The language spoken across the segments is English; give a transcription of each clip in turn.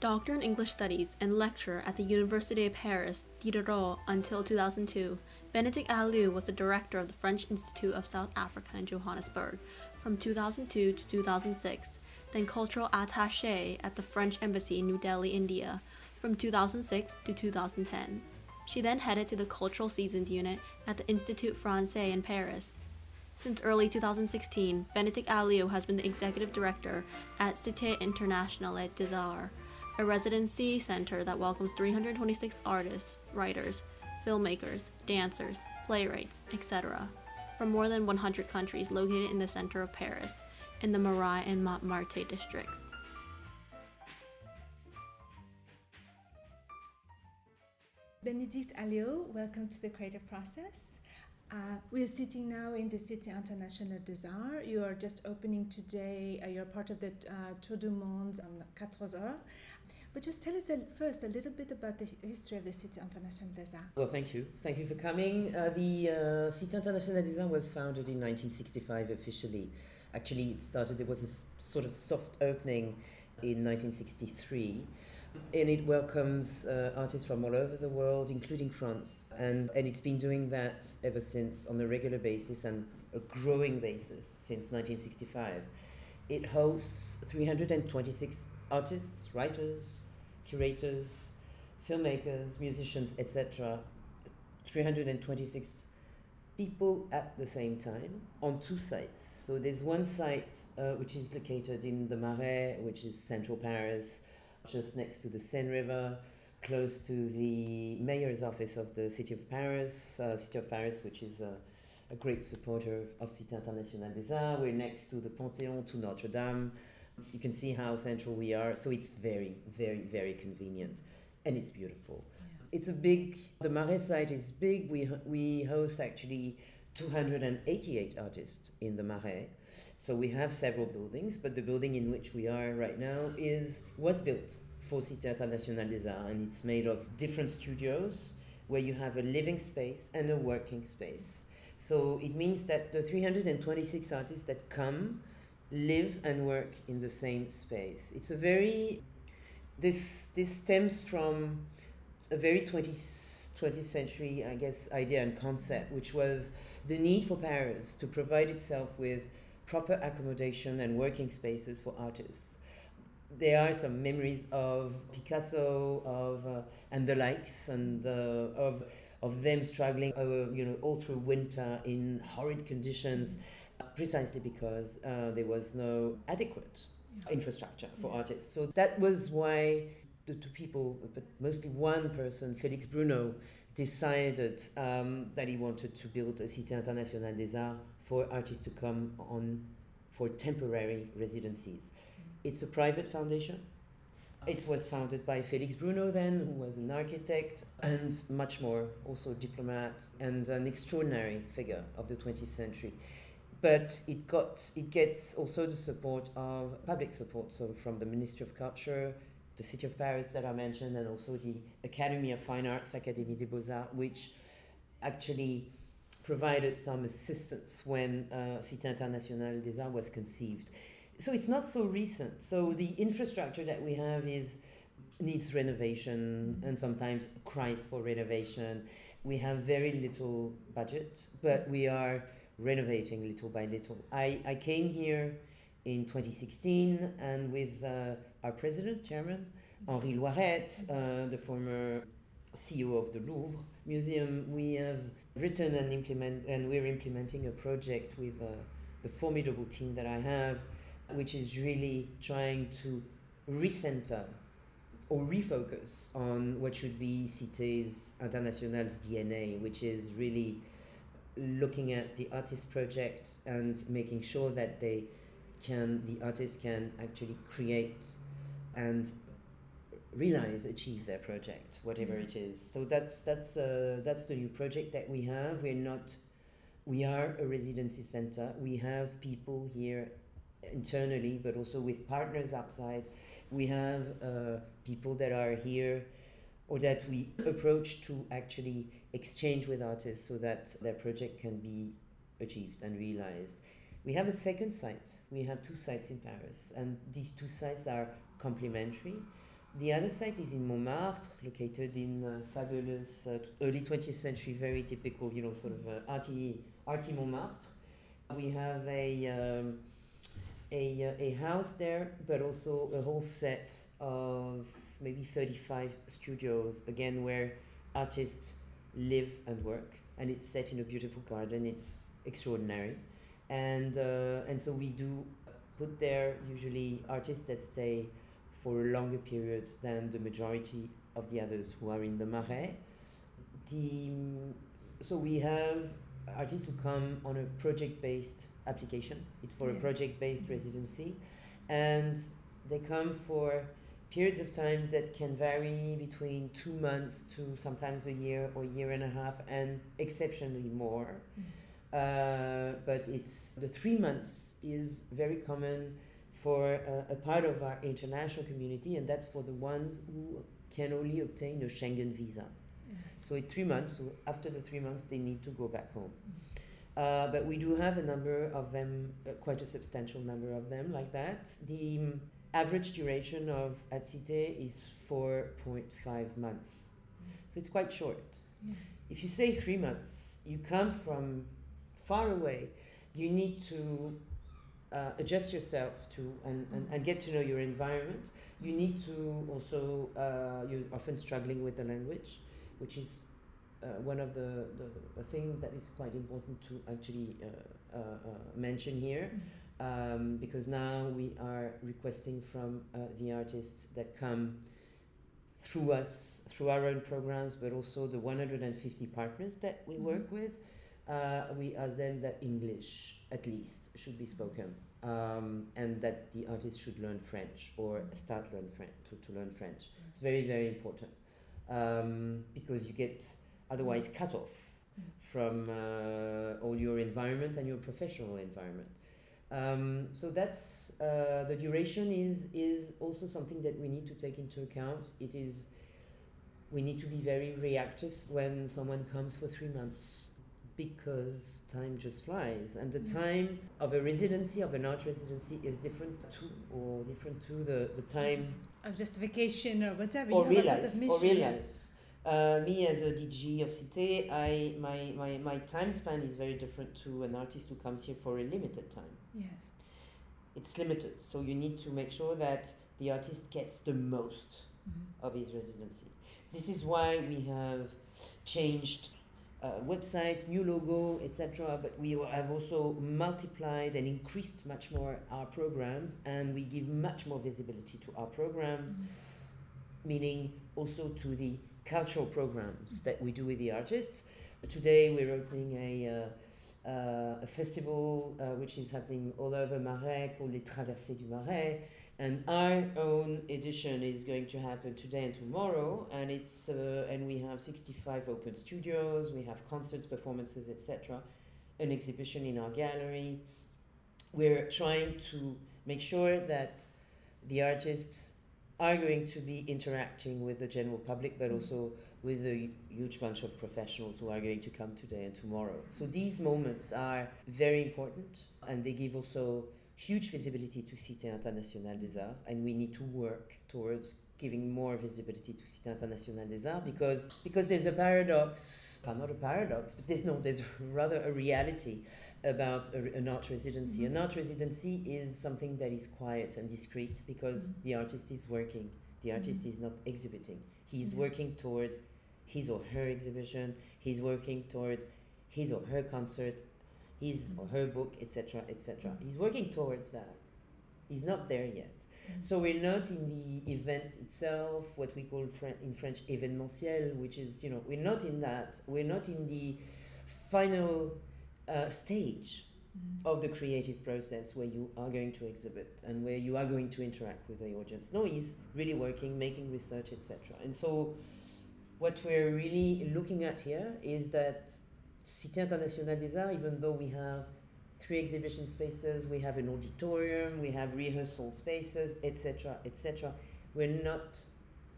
Doctor in English Studies and lecturer at the University of Paris, Diderot, until 2002, Bénédicte Alliot was the director of the French Institute of South Africa in Johannesburg from 2002 to 2006, then cultural attaché at the French Embassy in New Delhi, India, from 2006 to 2010. She then headed to the Cultural Seasons Unit at the Institut Francais in Paris. Since early 2016, Bénédicte Alliot has been the executive director at Cité Internationale des Arts, a residency center that welcomes 326 artists, writers, filmmakers, dancers, playwrights, etc., from more than 100 countries located in the center of Paris, in the Marais and Montmartre districts. Bénédicte Alliot, welcome to the creative process. Uh, we are sitting now in the Cité Internationale des Arts. You are just opening today, uh, you're part of the uh, Tour du Monde on 4 heures. But just tell us a, first a little bit about the history of the Cité Internationale des. Well, thank you. Thank you for coming. Uh, the uh, Cité Internationale des Arts was founded in 1965 officially. Actually, it started, there was a sort of soft opening in 1963. And it welcomes uh, artists from all over the world, including France. And, and it's been doing that ever since on a regular basis and a growing basis since 1965. It hosts 326 artists, writers, curators, filmmakers, musicians, etc. 326 people at the same time on two sites. So there's one site uh, which is located in the Marais, which is central Paris, just next to the Seine River, close to the mayor's office of the city of Paris, uh, city of Paris, which is a, a great supporter of Cité Internationale des Arts. We're next to the Panthéon, to Notre Dame. You can see how central we are. So it's very, very, very convenient. And it's beautiful. It's a big, the Marais site is big. We, we host actually 288 artists in the Marais. So we have several buildings, but the building in which we are right now is was built for Cité Internationale des Arts, and it's made of different studios where you have a living space and a working space. So it means that the 326 artists that come live and work in the same space. It's a very this this stems from a very 20th, 20th century, I guess, idea and concept, which was the need for Paris to provide itself with proper accommodation and working spaces for artists. There are some memories of Picasso, of uh, and the likes, and uh, of of them struggling, uh, you know, all through winter in horrid conditions precisely because uh, there was no adequate infrastructure for yes. artists. So that was why the two people, but mostly one person, Felix Brunau, decided um, that he wanted to build a Cité Internationale des Arts for artists to come on for temporary residencies. Mm-hmm. It's a private foundation. It was founded by Felix Brunau, then, who was an architect and much more, also a diplomat and an extraordinary figure of the 20th century but it got it gets also the support of public support so from the ministry of culture the city of paris that i mentioned and also the academy of fine arts académie des beaux-arts which actually provided some assistance when uh, cité internationale des arts was conceived. So it's not so recent. So the infrastructure that we have is needs renovation and sometimes cries for renovation. We have very little budget but we are renovating little by little. I, I came here in 2016 and with uh, our president, chairman, Henri Loyrette, uh, the former CEO of the Louvre Museum, we have written and implement and we're implementing a project with uh, the formidable team that I have, which is really trying to recenter or refocus on what should be Cités Internationales DNA, which is really looking at the artist project and making sure that they can the artist can actually create and realize achieve their project whatever mm-hmm. it is so that's that's uh, that's the new project that we have we're not we are a residency center we have people here internally but also with partners outside we have uh, people that are here or that we approach to actually exchange with artists so that their project can be achieved and realized. We have a second site. We have two sites in Paris, and these two sites are complementary. The other site is in Montmartre, located in fabulous uh, early 20th century, very typical, you know, sort of uh, arty, arty Montmartre. We have a, um, a, uh, a house there, but also a whole set of maybe 35 studios, again, where artists live and work. And it's set in a beautiful garden. It's extraordinary. And, uh, and so we do put there usually artists that stay for a longer period than the majority of the others who are in the Marais. The, so we have artists who come on a project-based application. It's for Yes. a project-based residency, and they come for periods of time that can vary between two months to sometimes a year or year and a half, and exceptionally more. Uh, but it's the three months is very common for uh, a part of our international community, and that's for the ones who can only obtain a Schengen visa. Yes. So in three months, so after the three months, they need to go back home. Uh, but we do have a number of them, uh, quite a substantial number of them like that. The um, average duration of at Cité is 4.5 months. So it's quite short. Yes. If you say three months, you come from far away, you need to uh, adjust yourself to and, and, and get to know your environment. You need to also, uh, you're often struggling with the language, which is uh, one of the, the thing that is quite important to actually uh, uh, uh, mention here. Um, because now we are requesting from uh, the artists that come through us, through our own programs, but also the 150 partners that we work with, uh, we ask them that English, at least, should be spoken, um, and that the artist should learn French or start learn French to, to learn French. It's very very important um, because you get otherwise cut off from uh, all your environment and your professional environment. Um, so that's uh, the duration is is also something that we need to take into account. It is we need to be very reactive when someone comes for three months because time just flies and the Mm. time of a residency of an art residency is different to or different to the, the time Of just vacation or whatever. or you real have a lot life or real life uh, me as a DG of Cité, I my, my, my time span is very different to an artist who comes here for a limited time Yes. it's limited so you need to make sure that the artist gets the most Mhm. of his residency. This is why we have changed uh, websites, new logo, etc. But we have also multiplied and increased much more our programs, and we give much more visibility to our programs, meaning also to the cultural programs that we do with the artists. Today we're opening a. Uh, uh, a festival uh, which is happening all over Marais called Les Traversées du Marais, and our own edition is going to happen today and tomorrow. And it's uh, and we have 65 open studios. We have concerts performances etc an exhibition in our gallery. We're trying to make sure that the artists are going to be interacting with the general public but also with a huge bunch of professionals who are going to come today and tomorrow. So these moments are very important and they give also huge visibility to Cité Internationale des Arts, and we need to work towards giving more visibility to Cité Internationale des Arts because because there's a paradox, well, not a paradox, but there's no, there's rather a reality about a, an art residency. Mm-hmm. An art residency is something that is quiet and discreet because Mhm. the artist is working, the mm-hmm. artist is not exhibiting. He's Yeah. working towards his or her exhibition. He's working towards his or her concert his or her book, etc., etc. He's working towards that. He's not there yet. Mm. So we're not in the event itself, what we call in French événementiel, which is, you know, we're not in that. We're not in the final uh, stage of the creative process where you are going to exhibit and where you are going to interact with the audience. No, he's really working, making research, etc. And so, what we're really looking at here is that Cité Internationale des Arts, even though we have three exhibition spaces, we have an auditorium, we have rehearsal spaces, etc., etc., we're not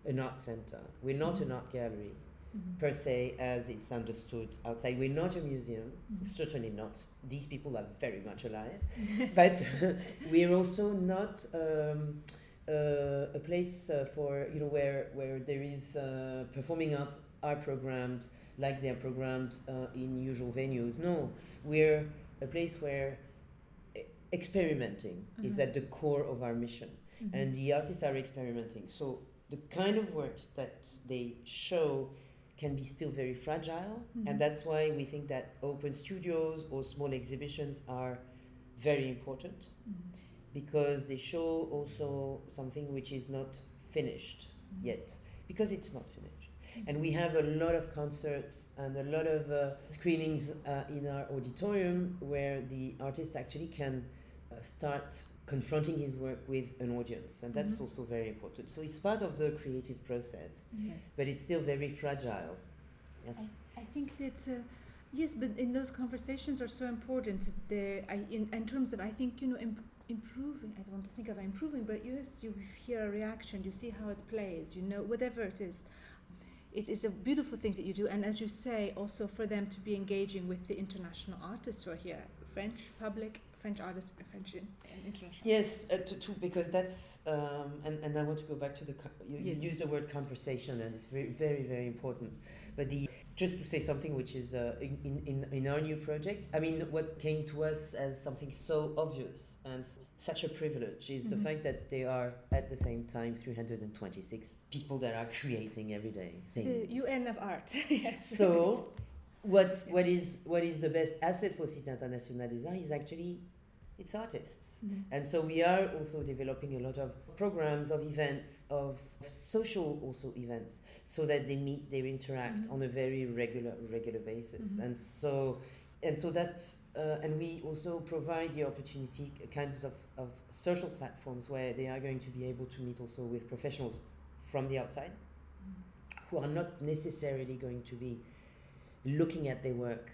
an art center. We're not an art gallery. Mhm. per se as it's understood outside. We're not a museum, Mhm. certainly not. These people are very much alive, but we're also not um, uh, a place uh, for you know where where there is uh, performing arts are programmed like they are programmed uh, in usual venues. No, we're a place where experimenting is Mhm. at the core of our mission Mhm. and the artists are experimenting. So the kind of work that they show can be still very fragile, Mhm. and that's why we think that open studios or small exhibitions are very important Mhm. because they show also something which is not finished Mhm. yet because it's not finished. And we have a lot of concerts and a lot of uh, screenings uh, in our auditorium where the artist actually can uh, start confronting his work with an audience, and that's Mhm. also very important. So it's part of the creative process, Yeah. but it's still very fragile. Yes. I think that uh, yes, but in those conversations are so important. The I, in, in terms of I think you know imp- improving. I don't want to think of improving, but yes, you hear a reaction, you see how it plays, you know whatever it is. It is a beautiful thing that you do, and as you say, also for them to be engaging with the international artists who are here, French public, French artists, French in, international. Yes, uh, to, to, because that's, um, and, and I want to go back to the, you, Yes. you use the word conversation, and it's very, very, very important. But the, just to say something which is uh, in, in, in, our new project, I mean, what came to us as something so obvious and such a privilege is Mhm. the fact that they are at the same time 326 people that are creating every day things. The UN of art, yes. So, what's, what, is, what is the best asset for Cité Internationale des Arts is actually its artists. Mhm. And so we are also developing a lot of programs, of events, of social also events, so that they meet, they interact Mhm. on a very regular regular basis. Mhm. And so, and so that's uh, and we also provide the opportunity, kinds of, of social platforms where they are going to be able to meet also with professionals from the outside who are not necessarily going to be looking at their work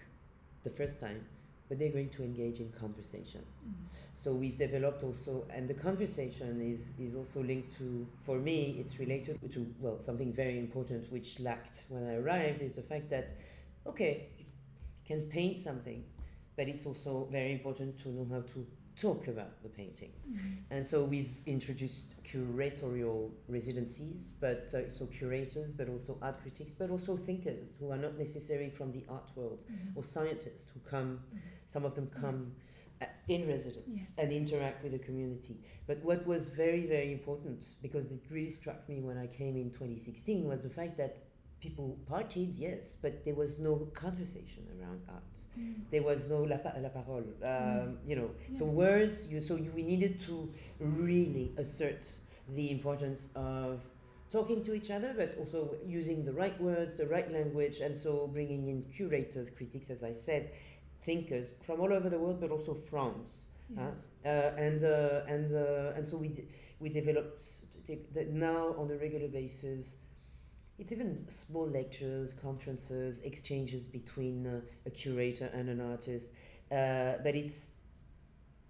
the first time, but they're going to engage in conversations. Mhm. So we've developed also, and the conversation is, is also linked to, for me, it's related to, well, something very important which lacked when I arrived is the fact that, okay, you can paint something, but it's also very important to know how to talk about the painting. Mhm. And so we've introduced curatorial residencies, but uh, so curators, but also art critics, but also thinkers who are not necessarily from the art world, Mhm. or scientists who come, Mhm. some of them come uh, in residence Yes. and interact with the community. But what was very, very important, because it really struck me when I came in 2016, was the fact that people partied, yes, but there was no conversation around art Mhm. there was no la, pa- la parole um, you know so words you so you, we needed to really assert the importance of talking to each other but also using the right words the right language and so bringing in curators critics as i said thinkers from all over the world but also france? Yes. uh, and uh, and uh, and so we d- we developed now on a regular basis. It's even small lectures, conferences, exchanges between uh, a curator and an artist, uh, but it's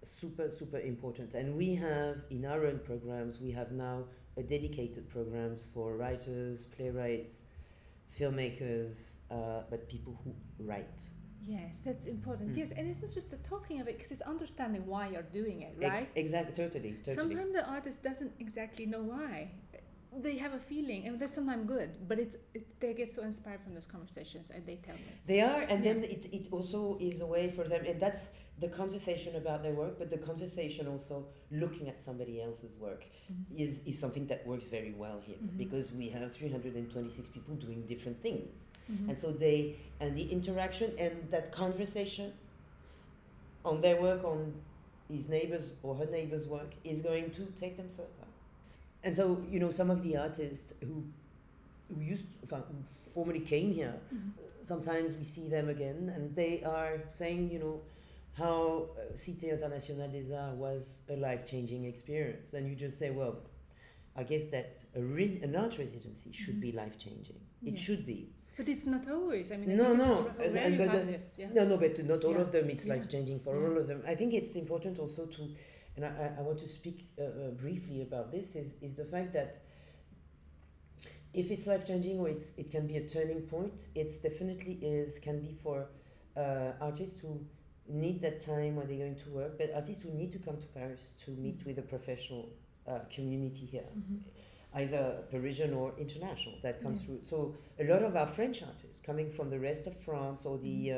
super super important. And we have in our own programs we have now a dedicated programs for writers, playwrights, filmmakers, uh, but people who write. Yes, that's important. Mm. Yes, and it's not just the talking of it, because it's understanding why you're doing it, right? exactly. Totally. Totally. Sometimes the artist doesn't exactly know why. They have a feeling, and that's sometimes good. But it's it, they get so inspired from those conversations, and they tell me. They are, and Yeah. then it, it also is a way for them, and that's the conversation about their work, but the conversation also looking at somebody else's work is, is something that works very well here Mhm. because we have 326 people doing different things. Mhm. And so they, and the interaction and that conversation on their work, on his neighbor's or her neighbor's work, is going to take them further. And so, you know, some of the artists who, who used, who formerly came here, Mhm. sometimes we see them again and they are saying, you know, how uh, Cité Internationale des Arts was a life changing experience. And you just say, well, I guess that a res- an art residency should Mhm. be life changing. It Yes. should be. But it's not always. I mean, I No, this no, and- and but this. Yeah. No, no, but not all Yeah. of them. It's Yeah. life changing for all of them. I think it's important also to, and I, I- want to speak uh, uh, briefly about this, is, is the fact that if it's life changing or it's it can be a turning point, it definitely is can be for uh, artists who need that time when they're going to work, but artists who need to come to Paris to meet with a professional uh, community here, either Parisian or international that comes Yes. through. So a lot of our French artists coming from the rest of France or the uh,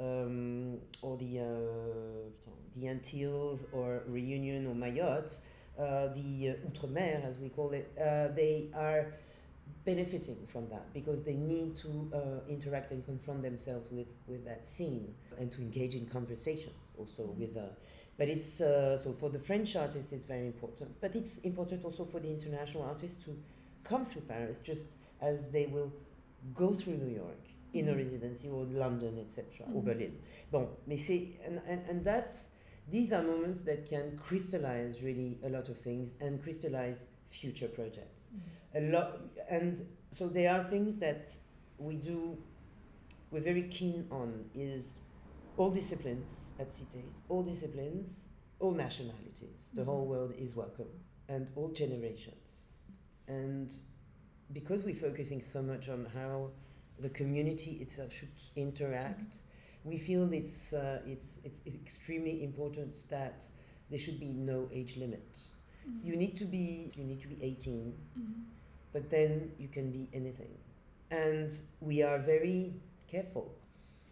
um, or the uh, the Antilles or Reunion or Mayotte, uh, the uh, Outre-mer as we call it, uh, they are benefiting from that because they need to uh, interact and confront themselves with, with that scene and to engage in conversations also with uh, but it's uh, so for the French artists it's very important but it's important also for the international artists to come through Paris just as they will go through New York in a Mhm. residency or London etc or Mhm. Berlin bon mais c'est and, and, and that these are moments that can crystallize really a lot of things and crystallize future projects a lot and so there are things that we do we're very keen on is all disciplines at Cité, all disciplines, all nationalities. The whole Mhm. world is welcome and all generations. And because we're focusing so much on how the community itself should interact, we feel it's, uh, it's, it's, it's extremely important that there should be no age limit. You need to be you need to be 18 but then you can be anything. And we are very careful,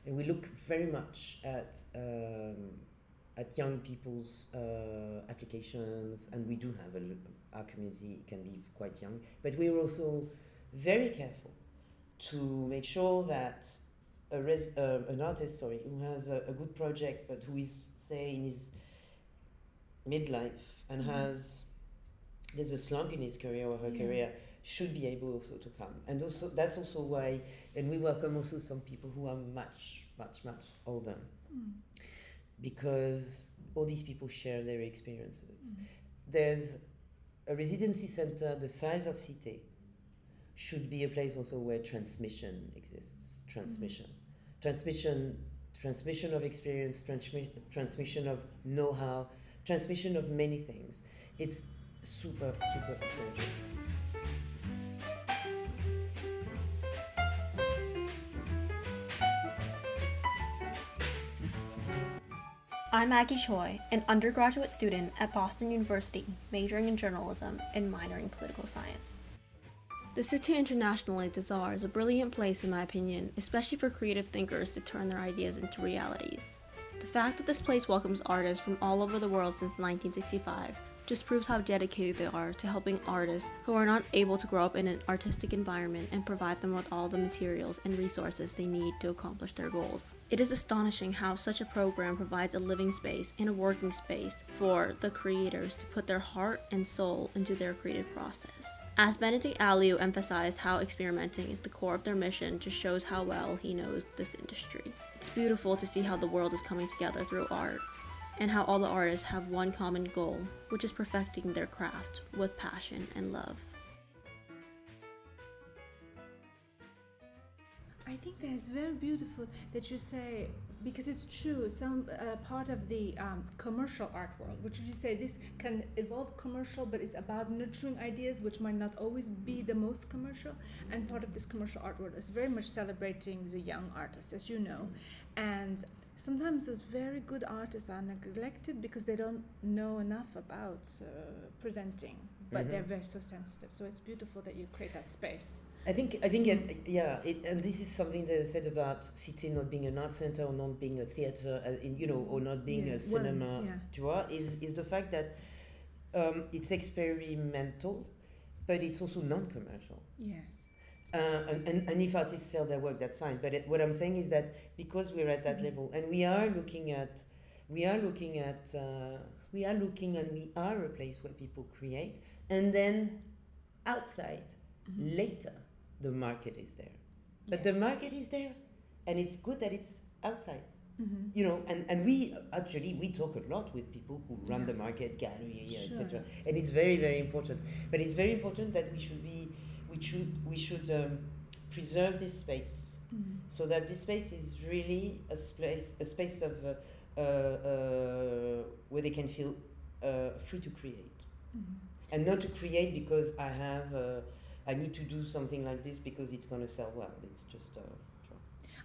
and we look very much at um, at young people's uh, applications, and we do have a, our community can be quite young, but we're also very careful to make sure that a res- uh, an artist, sorry, who has a, a good project, but who is say in his midlife and Mhm. has there's a slump in his career or her Yeah. career should be able also to come. And also that's also why and we welcome also some people who are much much much older. Because all these people share their experiences. There's a residency center the size of cité should be a place also where transmission exists transmission. Transmission transmission of experience transmi- transmission of know-how transmission of many things. It's super super essential. I'm Maggie Choi, an undergraduate student at Boston University, majoring in journalism and minoring in political science. The Cité Internationale des Arts is a brilliant place, in my opinion, especially for creative thinkers to turn their ideas into realities. The fact that this place welcomes artists from all over the world since 1965 just proves how dedicated they are to helping artists who are not able to grow up in an artistic environment and provide them with all the materials and resources they need to accomplish their goals. It is astonishing how such a program provides a living space and a working space for the creators to put their heart and soul into their creative process. As Bénédicte Alliot emphasized how experimenting is the core of their mission just shows how well he knows this industry. It's beautiful to see how the world is coming together through art and how all the artists have one common goal, which is perfecting their craft with passion and love. I think that is very beautiful that you say because it's true. Some uh, part of the um, commercial art world, which you say this can evolve commercial, but it's about nurturing ideas which might not always be the most commercial. And part of this commercial art world is very much celebrating the young artists, as you know, and sometimes those very good artists are neglected because they don't know enough about uh, presenting, but Mhm. they're very so sensitive. So it's beautiful that you create that space. I think I think it, yeah, it, and this is something that I said about city not being an art center or not being a theater, uh, in, you know, or not being Yeah, a well, cinema. yeah. Tu vois, is is the fact that um, it's experimental, but it's also non-commercial. Yes. Uh, and, and, and if artists sell their work, that's fine. But it, what I'm saying is that because we're at that Mhm. level, and we are looking at, we are looking at, uh, we are looking, and we are a place where people create, and then outside Mhm. later, the market is there. But the market is there, and it's good that it's outside. Mhm. You know, and, and we actually we talk a lot with people who run Yeah. the market, gallery, Sure. etc. And it's very very important. But it's very important that we should be, we should we should um, preserve this space Mhm. so that this space is really a space a space of uh, uh, uh, where they can feel uh, free to create Mhm. and not to create because I have uh, I need to do something like this because it's going to sell well. It's just.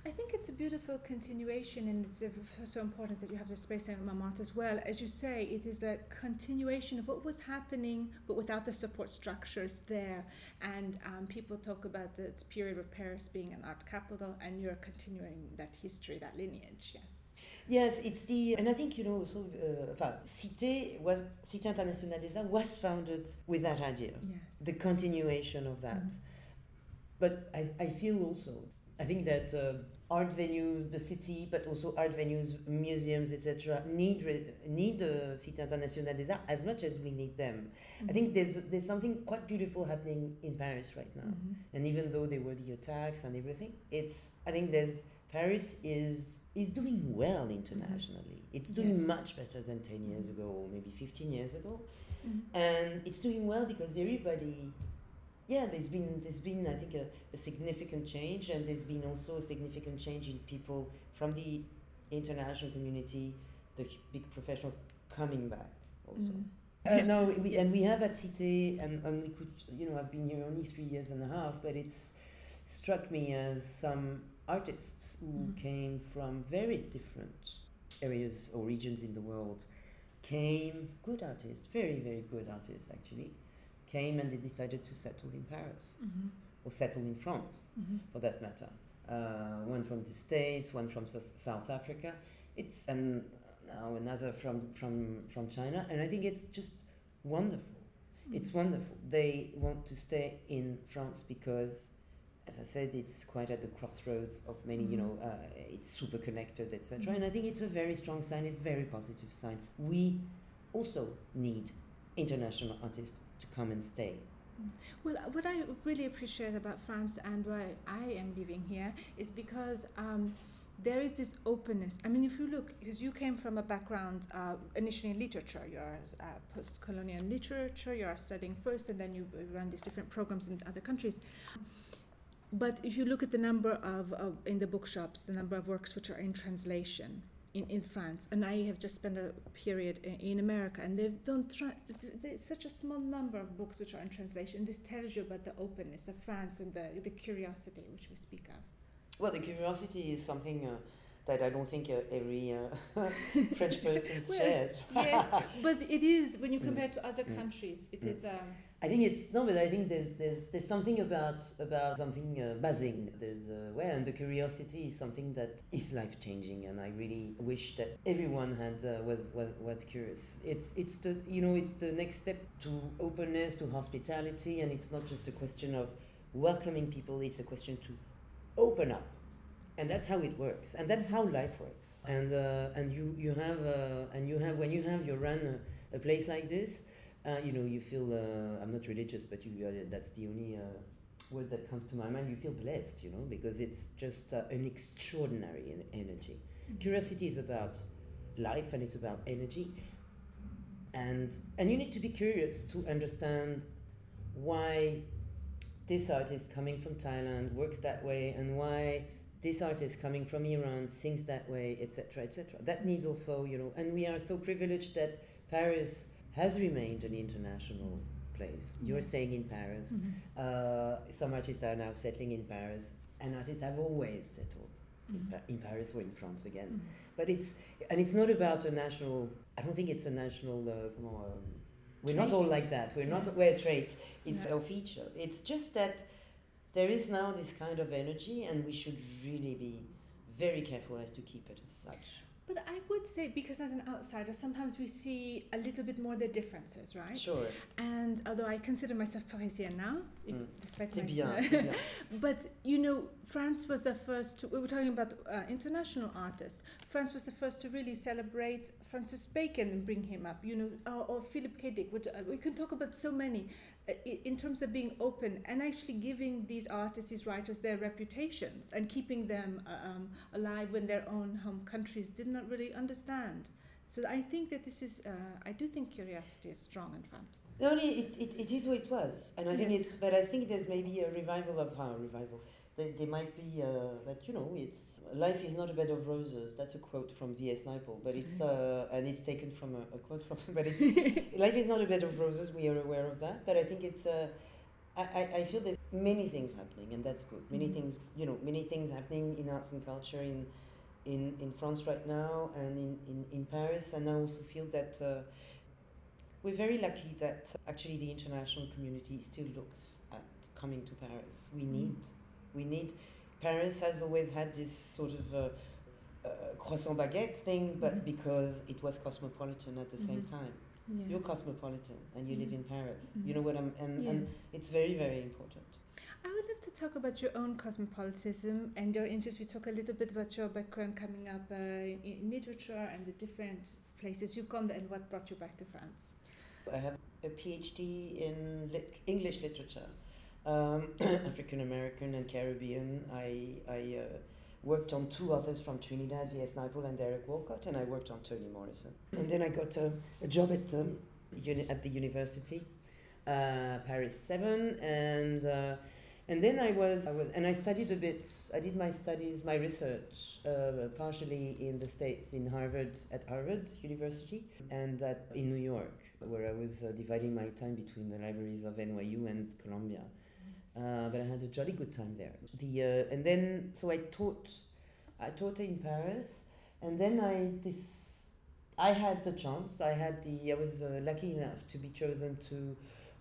I think it's a beautiful continuation, and it's so important that you have the space in Montmartre as well. As you say, it is a continuation of what was happening, but without the support structures there. And um, people talk about the period of Paris being an art capital, and you're continuing that history, that lineage. Yes. Yes, it's the and I think you know so. Uh, Cité was Cité Internationale des Arts was founded with that idea. Yes. The continuation of that. Mm-hmm. But I, I feel also I think that uh, art venues, the city, but also art venues, museums, etc., need re- need the Cité Internationale des Arts as much as we need them. Mm-hmm. I think there's there's something quite beautiful happening in Paris right now, mm-hmm. and even though there were the attacks and everything, it's I think there's Paris is is doing well internationally. Mm-hmm. It's doing yes. much better than ten years ago, or maybe fifteen years ago, mm-hmm. and it's doing well because everybody yeah, there's been there's been I think a, a, significant change, and there's been also a significant change in people from the international community, the big professionals coming back also. Mm. Uh, no, we, and we have at Cité, and, and we could, you know, I've been here only three years and a half, but it's struck me as some artists who mm. came from very different areas or regions in the world came, good artists, very, very good artists actually, came and they decided to settle in Paris mm-hmm. or settle in France, mm-hmm. for that matter. Uh, one from the States, one from S- South Africa. It's and now another from from from China, and I think it's just wonderful. Mm-hmm. It's wonderful. They want to stay in France because, as I said, it's quite at the crossroads of many. You know, uh, it's super connected, etc. And I think it's a very strong sign, a very positive sign. We also need international artists to come and stay. Well, what I really appreciate about France and why I am living here is because um, there is this openness. I mean, if you look, because you came from a background uh, initially in literature, you're uh, post colonial literature, you are studying first, and then you run these different programs in other countries. But if you look at the number of, of in the bookshops, the number of works which are in translation, in, in France, and I have just spent a period in, in America, and they don't try. There's such a small number of books which are in translation. This tells you about the openness of France and the the curiosity which we speak of. Well, the curiosity is something. Uh, that I don't think uh, every uh, French person well, shares. yes, but it is when you compare mm. to other mm. countries. It mm. is. Um, I think it's no, but I think there's there's there's something about about something uh, buzzing. There's uh, well, and the curiosity is something that is life changing, and I really wish that everyone had uh, was, was was curious. It's it's the you know it's the next step to openness, to hospitality, and it's not just a question of welcoming people. It's a question to open up and that's how it works and that's how life works and uh, and you you have uh, and you have when you have you run a, a place like this uh, you know you feel uh, i'm not religious but you uh, that's the only uh, word that comes to my mind you feel blessed you know because it's just an extraordinary energy mm-hmm. curiosity is about life and it's about energy and and you need to be curious to understand why this artist coming from thailand works that way and why this artist coming from Iran sings that way, etc., etc. That needs also, you know, and we are so privileged that Paris has remained an international place. You're staying in Paris. Mm-hmm. Uh, some artists are now settling in Paris, and artists have always settled mm-hmm. in, in, Paris or in France again. Mm-hmm. But it's and it's not about a national. I don't think it's a national. Uh, um, we're trait. not all like that. We're yeah. not. We're a trait. It's yeah. a feature. It's just that there is now this kind of energy, and we should really be very careful as to keep it as such. But I would say, because as an outsider, sometimes we see a little bit more the differences, right? Sure. And although I consider myself Parisian now, mm. despite my, bien, but you know, France was the first. To, we were talking about uh, international artists. France was the first to really celebrate Francis Bacon and bring him up. You know, or, or Philip K. Dick. Which, uh, we can talk about so many. Uh, in terms of being open and actually giving these artists, these writers, their reputations and keeping them uh, um, alive when their own home countries did not really understand. So I think that this is, uh, I do think curiosity is strong in France. No, it, it, it is what it was. And I think it's, but I think there's maybe a revival of, uh, revival, there, there might be, uh, but you know, it's life is not a bed of roses. That's a quote from V.S. Naipaul, but it's uh, and it's taken from a, a quote from. But it's life is not a bed of roses. We are aware of that, but I think it's uh, I, I, feel that many things happening, and that's good. Many Mhm. things, you know, many things happening in arts and culture in, in, in France right now and in, in, in Paris. And I also feel that uh, we're very lucky that actually the international community still looks at coming to Paris. We need, we need. Paris has always had this sort of uh, uh, croissant baguette thing, but Mhm. because it was cosmopolitan at the same Mhm. time. Yes. You're cosmopolitan and you live Mhm. in Paris. You know what I'm, and, and it's very, very important. I would love to talk about your own cosmopolitanism and your interest. We talk a little bit about your background coming up uh, in literature and the different places you've gone and what brought you back to France. I have a PhD in lit- English literature, um, African American and Caribbean. I, I uh, worked on two authors from Trinidad, V.S. Naipaul and Derek Walcott, and I worked on Toni Morrison. And then I got a, a job at, um, uni- at the university, uh, Paris 7, and uh, and then I was, I was, and I studied a bit. I did my studies, my research, uh, partially in the states, in Harvard, at Harvard University, and at, in New York, where I was uh, dividing my time between the libraries of NYU and Columbia. Uh, but I had a jolly good time there. The uh, and then so I taught, I taught in Paris, and then I this, I had the chance. I had the. I was uh, lucky enough to be chosen to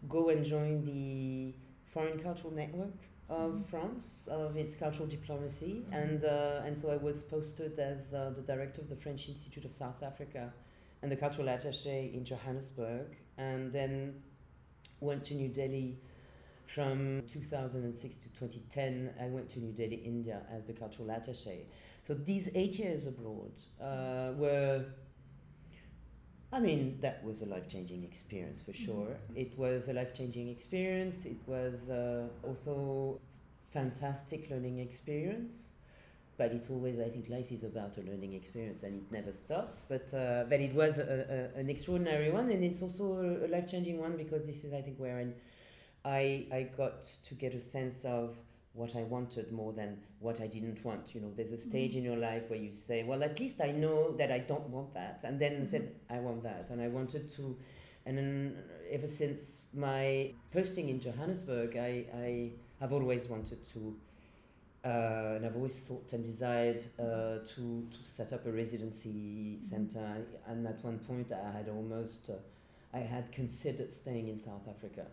go and join the Foreign Cultural Network of Mhm. France, of its cultural diplomacy, Mhm. and uh, and so I was posted as uh, the director of the French Institute of South Africa, and the cultural attaché in Johannesburg, and then went to New Delhi. From 2006 to 2010, I went to New Delhi, India, as the cultural attaché. So these eight years abroad uh, were I mean, that was a life changing experience for sure. It was a life changing experience. It was uh, also fantastic learning experience. But it's always, I think, life is about a learning experience and it never stops. But uh, but it was a, a, an extraordinary one, and it's also a, a life changing one because this is, I think, where I, I I got to get a sense of what I wanted more than what I didn't want. You know, there's a stage Mhm. in your life where you say, well, at least I know that I don't want that, and then Mhm. said I want that, and I wanted to, and then ever since my posting in Johannesburg, I I have always wanted to. Uh, and I've always thought and desired uh, to, to set up a residency center. And at one point, I had almost, uh, I had considered staying in South Africa.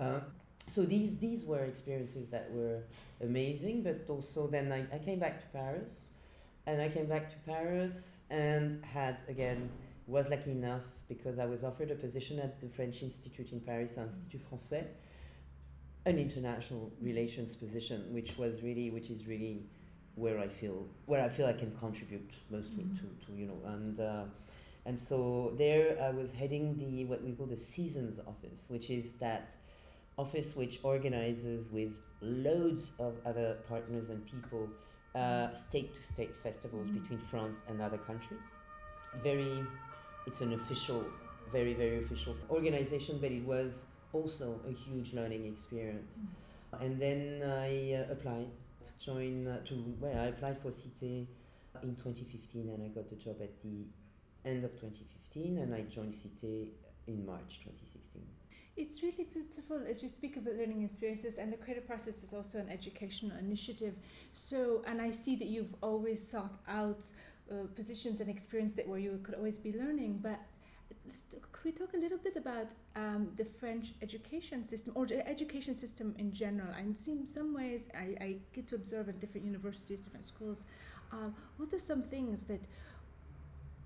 Uh, so these these were experiences that were amazing, but also then I, I came back to Paris, and I came back to Paris and had again was lucky enough because I was offered a position at the French Institute in Paris, Institut Français, an international relations position, which was really which is really where I feel where I feel I can contribute mostly Mhm. to, to you know and. Uh, and so there I was heading the what we call the seasons office, which is that office which organizes with loads of other partners and people uh, state to state festivals Mhm. between France and other countries. Very, it's an official, very, very official organization, but it was also a huge learning experience. And then I uh, applied to join, uh, to, well, I applied for Cité in 2015 and I got the job at the end of 2015 and I joined Cité in March 2016. It's really beautiful as you speak about learning experiences, and the creative process is also an educational initiative. So, and I see that you've always sought out uh, positions and experience that where you could always be learning. But could we talk a little bit about um, the French education system or the education system in general? And in some ways, I, I get to observe at different universities, different schools. Um, what are some things that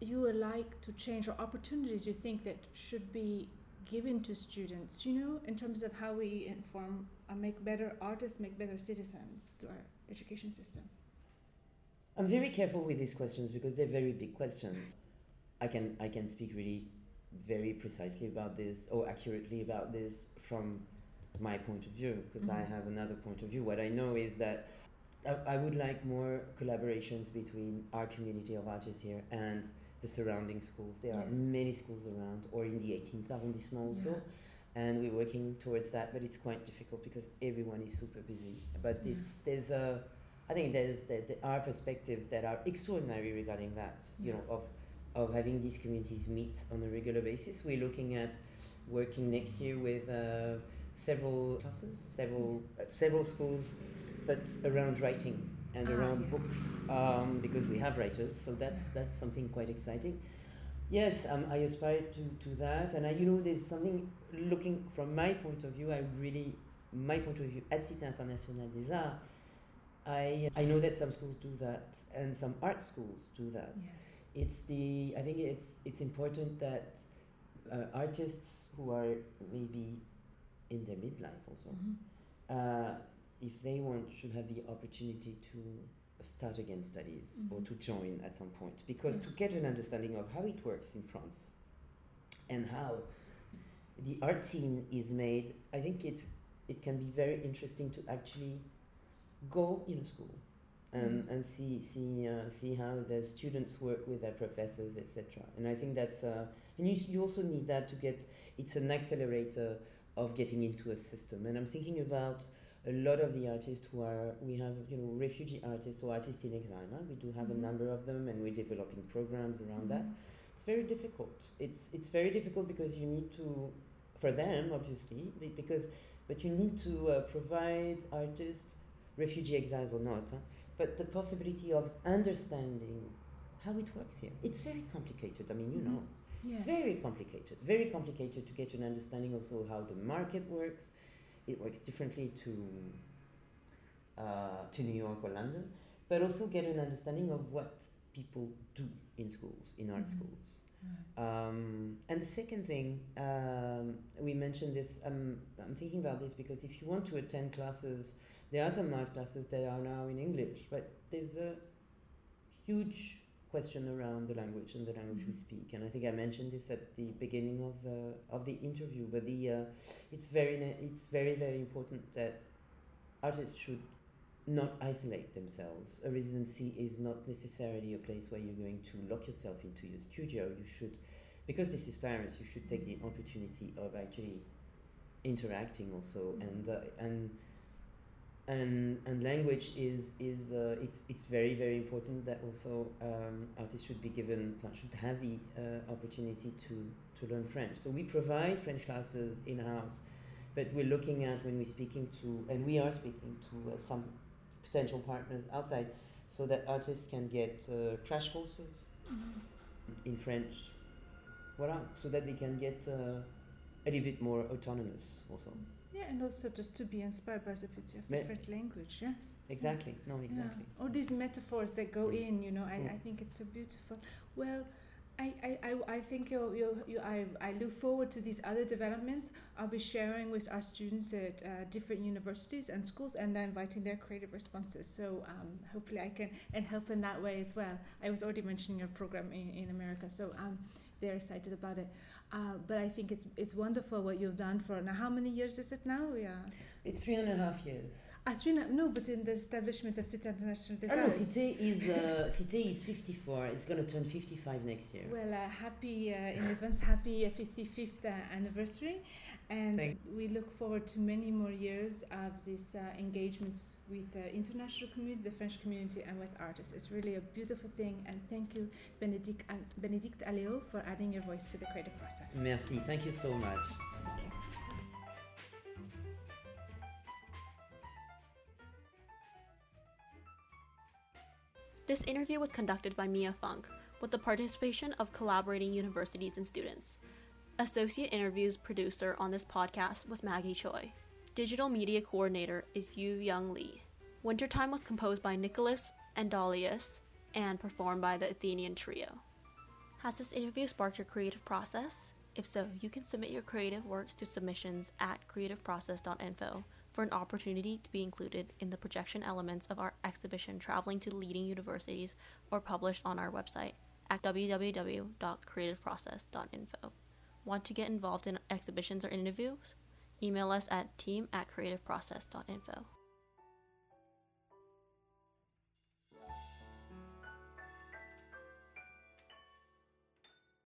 you would like to change or opportunities you think that should be given to students, you know, in terms of how we inform and make better artists, make better citizens through our education system? I'm very careful with these questions because they're very big questions. I can I can speak really very precisely about this or accurately about this from my point of view because I Mhm. have another point of view. What I know is that I, I would like more collaborations between our community of artists here and the surrounding schools. There are many schools around, or in the 18th arrondissement also Yeah. and we're working towards that but it's quite difficult because everyone is super busy but Yeah. it's there's a i think there's there, there are perspectives that are extraordinary regarding that you Yeah. know of of having these communities meet on a regular basis we're looking at working next year with uh, several classes, several uh, several schools, but around writing and Ah, around yes. books um, because we have writers. So that's that's something quite exciting. Yes, um, I aspire to, to that, and I, you know, there's something looking from my point of view. I really, my point of view at Cité Internationale des Arts, I I know that some schools do that, and some art schools do that Yes. it's the I think it's it's important that uh, artists who are maybe in their midlife also, Mhm. uh, if they want, should have the opportunity to start again studies or Mhm. to join at some point because to get an understanding of how it works in France and how the art scene is made, I think it's it can be very interesting to actually go in a school and, Yes. and see see uh, see how the students work with their professors, etc. And I think that's uh, and you, you also need that to get it's an accelerator of getting into a system. And I'm thinking about a lot of the artists who are we have you know refugee artists or artists in exile. Huh? We do have Mhm. a number of them, and we're developing programs around that. Mhm. It's very difficult. It's it's very difficult because you need to, for them obviously, because but you need to uh, provide artists, refugee exiles or not, huh? but the possibility of understanding how it works here. It's very complicated. I mean, you know, Yeah. it's very complicated. Very complicated to get an understanding also how the market works. It works differently to uh, to New York or London, but also get an understanding of what people do in schools, in art Mhm. schools. Um, and the second thing, um, we mentioned this, um, I'm thinking about this because if you want to attend classes, there are some art classes that are now in English, but there's a huge question around the language and the language we Mhm. speak. And I think I mentioned this at the beginning of the, of the interview, but the, uh, it's, very, it's very, very important that artists should not isolate themselves. A residency is not necessarily a place where you're going to lock yourself into your studio. You should, because this is Paris, you should take the opportunity of actually interacting also, and uh, and and and language is is uh, it's it's very very important that also um, artists should be given should have the uh, opportunity to to learn French. So we provide French classes in house, but we're looking at when we're speaking to and we are speaking to uh, some potential partners outside, so that artists can get uh, crash courses Mhm. in French, voilà, so that they can get uh, a little bit more autonomous also. Yeah, and also just to be inspired by the beauty of the Me- French language, yes. Exactly. No, exactly. Yeah. All these metaphors that go Mm. in, you know, I, Mm. I think it's so beautiful. Well, I, I, I, I think you, you, you, I, I look forward to these other developments. I'll be sharing with our students at uh, different universities and schools and then inviting their creative responses. So um, hopefully I can and help in that way as well. I was already mentioning a program in, in America, so um, they're excited about it. Uh, but I think it's it's wonderful what you've done for now. How many years is it now? Yeah. It's three and a half years. Ah, three, na- no, but in the establishment of Cité Internationale Oh no, Cité is uh, Cité is 54. It's gonna turn 55 next year. Well, uh, happy uh, in advance, happy uh, 55th uh, anniversary, and Thank- we look forward to many more years of these uh, engagements with the international community, the French community, and with artists. It's really a beautiful thing, and thank you, Bénédicte, Al- Bénédicte Alliot, for adding your voice to the creative process. Merci. Thank you so much. Thank you. This interview was conducted by Mia Funk with the participation of collaborating universities and students. Associate interviews producer on this podcast was Maggie Choi. Digital media coordinator is Yu Young Lee. Wintertime was composed by Nicholas and Andalius and performed by the Athenian Trio. Has this interview sparked your creative process? If so, you can submit your creative works to submissions at creativeprocess.info for an opportunity to be included in the projection elements of our exhibition traveling to leading universities or published on our website at www.creativeprocess.info. Want to get involved in exhibitions or interviews? Email us at team at creativeprocess.info.